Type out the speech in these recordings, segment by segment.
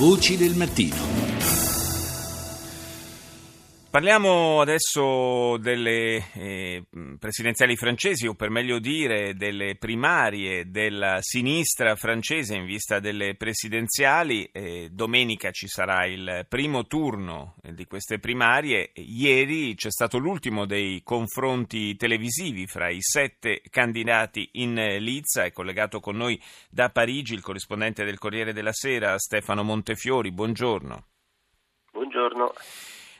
Voci del mattino. Parliamo adesso delle eh, presidenziali francesi, o per meglio dire delle primarie della sinistra francese in vista delle presidenziali. Eh, domenica ci sarà il primo turno di queste primarie. Ieri c'è stato l'ultimo dei confronti televisivi fra i sette candidati in lizza. È collegato con noi da Parigi il corrispondente del Corriere della Sera, Stefano Montefiori. Buongiorno. Buongiorno.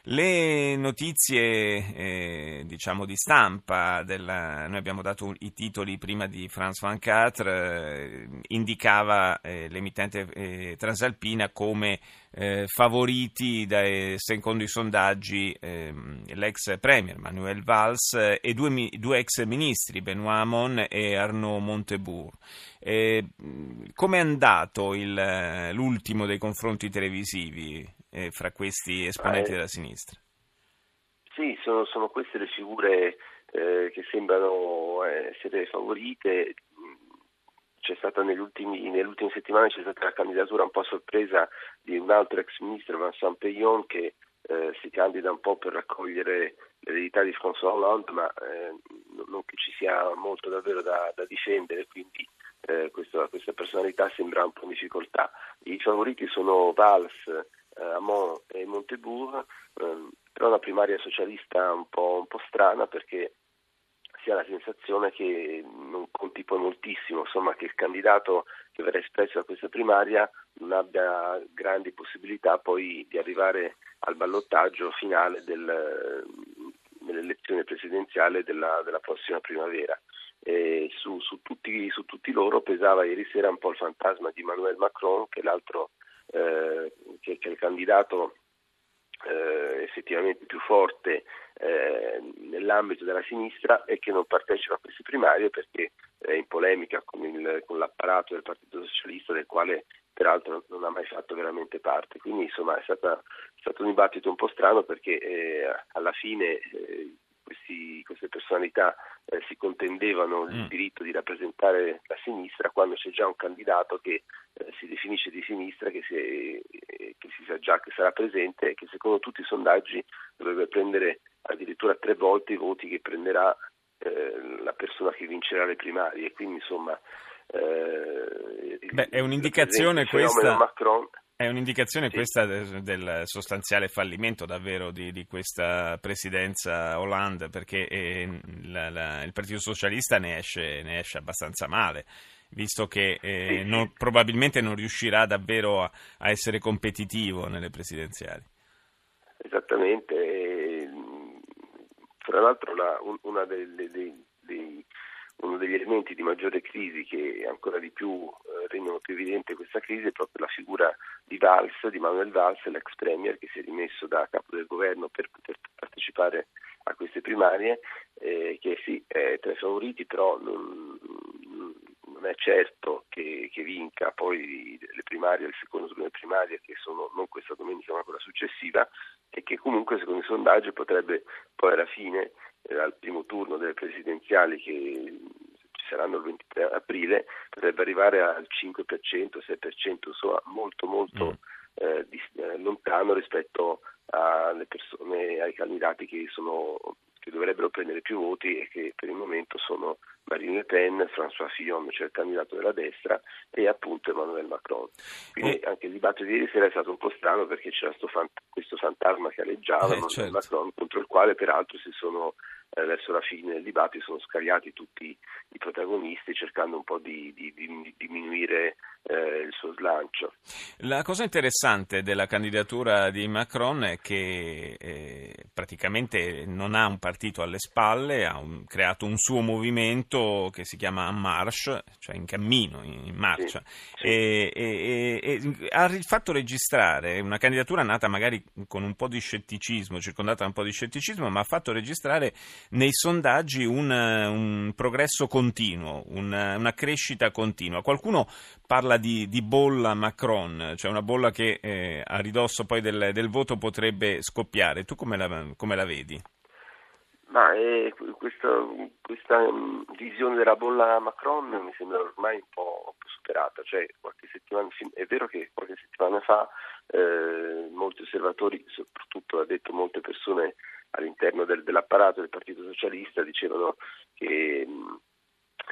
Le notizie eh, diciamo di stampa, della, noi abbiamo dato i titoli prima di France 24, eh, indicava eh, l'emittente eh, transalpina come eh, favoriti dai, secondo i sondaggi ehm, l'ex premier Manuel Valls e due, due ex ministri Benoît Hamon e Arnaud Montebourg. Eh, come è andato il, l'ultimo dei confronti televisivi? Eh, fra questi esponenti eh, della sinistra? Sì, sono, sono queste le figure eh, che sembrano essere favorite. C'è stata nelle ultime settimane c'è stata la candidatura un po' sorpresa di un altro ex ministro, Vincent Peillon, che eh, si candida un po' per raccogliere l'eredità di François Hollande, ma eh, non che ci sia molto davvero da, da difendere, quindi eh, questa, questa, personalità sembra un po' in difficoltà. I favoriti sono Valls, eh, Amon e Montebourg, ehm, però una primaria socialista un po', un po' strana perché si ha la sensazione che non conti poi moltissimo, insomma che il candidato che verrà espresso da questa primaria non abbia grandi possibilità poi di arrivare al ballottaggio finale del, dell'elezione presidenziale della, della prossima primavera. Su, su, tutti, su, tutti, loro pesava ieri sera un po' il fantasma di Emmanuel Macron, che è l'altro eh, che, che, il candidato eh, effettivamente più forte eh, nell'ambito della sinistra e che non partecipa a queste primarie perché è in polemica con, il, con l'apparato del Partito Socialista del quale peraltro non ha mai fatto veramente parte. Quindi insomma è, stata, è stato un dibattito un po' strano perché eh, alla fine eh, questi, queste personalità eh, si contendevano il mm. diritto di rappresentare la sinistra quando c'è già un candidato che eh, si definisce di sinistra, che si, eh, che si, sa già che sarà presente e che secondo tutti i sondaggi dovrebbe prendere addirittura tre volte i voti che prenderà eh, la persona che vincerà le primarie. Quindi insomma... Eh, Beh, è un'indicazione questa... Macron, è un'indicazione sì. questa del, del, sostanziale fallimento davvero di, di questa presidenza Hollande perché eh, la, la, il Partito Socialista ne esce, ne esce abbastanza male visto che eh, non, probabilmente non riuscirà davvero a, a, essere competitivo nelle presidenziali. Esattamente, tra l'altro la, una delle, dei, dei uno degli elementi di maggiore crisi che ancora di più eh, rendono più evidente questa crisi è proprio la figura di Valls, di Manuel Valls, l'ex premier che si è rimesso da capo del governo per poter partecipare a queste primarie, eh, che sì, è tra i favoriti, però non è certo che, che, vinca poi le primarie, il secondo turno delle primarie, che sono non questa domenica ma quella successiva, e che comunque secondo i sondaggi potrebbe poi alla fine eh, al primo turno delle presidenziali che ci saranno il 23 aprile potrebbe arrivare al 5%, 6%, insomma molto molto mm. eh, di, eh, lontano rispetto alle persone, ai candidati che, sono, che dovrebbero prendere più voti e che per il momento sono Marine Le Pen, François Fillon, cioè il candidato della destra, e appunto Emmanuel Macron. Quindi oh. anche il dibattito di ieri sera è stato un po' strano perché c'era fant- questo fantasma che alleggiava eh, certo. Macron, contro il quale peraltro si sono eh, verso la fine del dibattito sono scagliati tutti i protagonisti cercando un po' di, di, di diminuire eh, il suo slancio. La cosa interessante della candidatura di Macron è che eh, praticamente non ha un partito alle spalle, ha un, creato un suo movimento che si chiama En Marche, cioè in cammino, in, marcia, sì, sì. E, e, e, ha fatto registrare una candidatura nata magari con un po' di scetticismo, circondata da un po' di scetticismo, ma ha fatto registrare nei sondaggi un, un progresso continuo, una, una, crescita continua. Qualcuno parla di, di, bolla Macron, cioè una bolla che eh, a ridosso poi del, del, voto potrebbe scoppiare. Tu come la, come la vedi? Ma eh, questa, questa um, visione della bolla Macron mi sembra ormai un po', un po superata, cioè, è vero che qualche settimana fa eh, molti osservatori, soprattutto ha detto molte persone all'interno del, dell'apparato del Partito Socialista, dicevano che mh,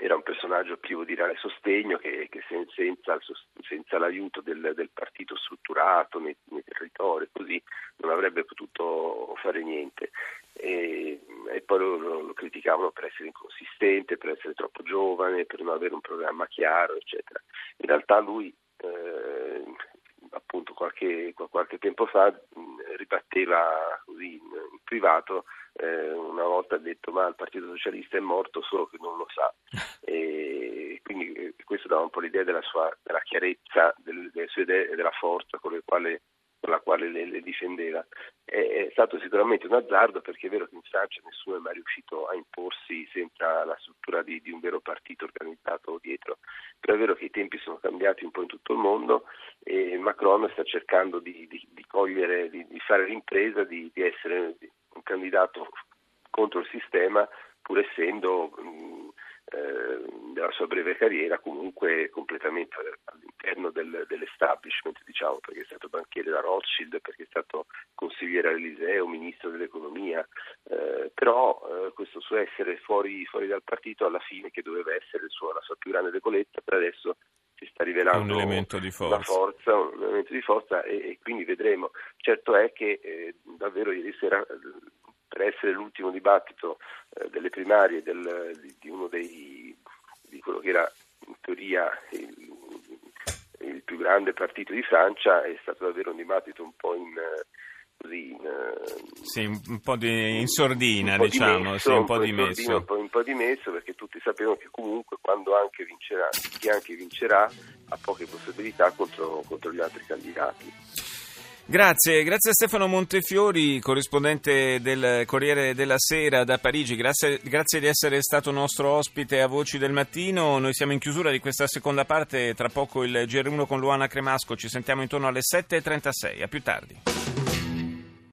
era un personaggio privo di reale sostegno che, che senza, senza, l'aiuto del, del, partito strutturato nei, nei territori così non avrebbe potuto fare niente e, e poi lo, lo, lo, criticavano per essere inconsistente, per essere troppo giovane, per non avere un programma chiaro eccetera. In realtà lui eh, appunto qualche, qualche, tempo fa ribatteva così in privato eh, una volta ha detto ma il Partito Socialista è morto solo che non lo sa e quindi eh, questo dava un po' l'idea della, sua, della chiarezza delle, delle, sue idee e della forza con, quale, con la quale le, le difendeva. È, è, stato sicuramente un azzardo perché è vero che in Francia nessuno è mai riuscito a imporsi senza la struttura di, di un vero partito organizzato dietro, però è vero che i tempi sono cambiati un po' in tutto il mondo e Macron sta cercando di, di, di cogliere, di, fare l'impresa di, essere candidato contro il sistema pur essendo mh, eh, della sua breve carriera comunque completamente all'interno del, dell'establishment diciamo perché è stato banchiere da Rothschild perché è stato consigliere all'Eliseo, ministro dell'economia eh, però eh, questo suo essere fuori, fuori, dal partito alla fine che doveva essere suo, la sua più grande debolezza per adesso si sta rivelando un elemento di forza, forza un elemento di forza e, e, quindi vedremo. Certo è che eh, davvero ieri sera per essere l'ultimo dibattito eh, delle primarie del, di, di, uno dei, di quello che era in teoria il, il, più grande partito di Francia, è stato davvero un dibattito un po' in... Così, in, sì, un po' di, in sordina, un diciamo, dimesso, sì, un, po' dimesso. Un, po', un po' dimesso perché tutti sapevano che comunque quando anche vincerà, chi anche vincerà ha poche possibilità contro, contro gli altri candidati. Grazie, grazie a Stefano Montefiori, corrispondente del Corriere della Sera da Parigi, grazie, grazie, di essere stato nostro ospite a Voci del Mattino, noi siamo in chiusura di questa seconda parte, tra poco il GR1 con Luana Cremasco, ci sentiamo intorno alle 7.36, a più tardi.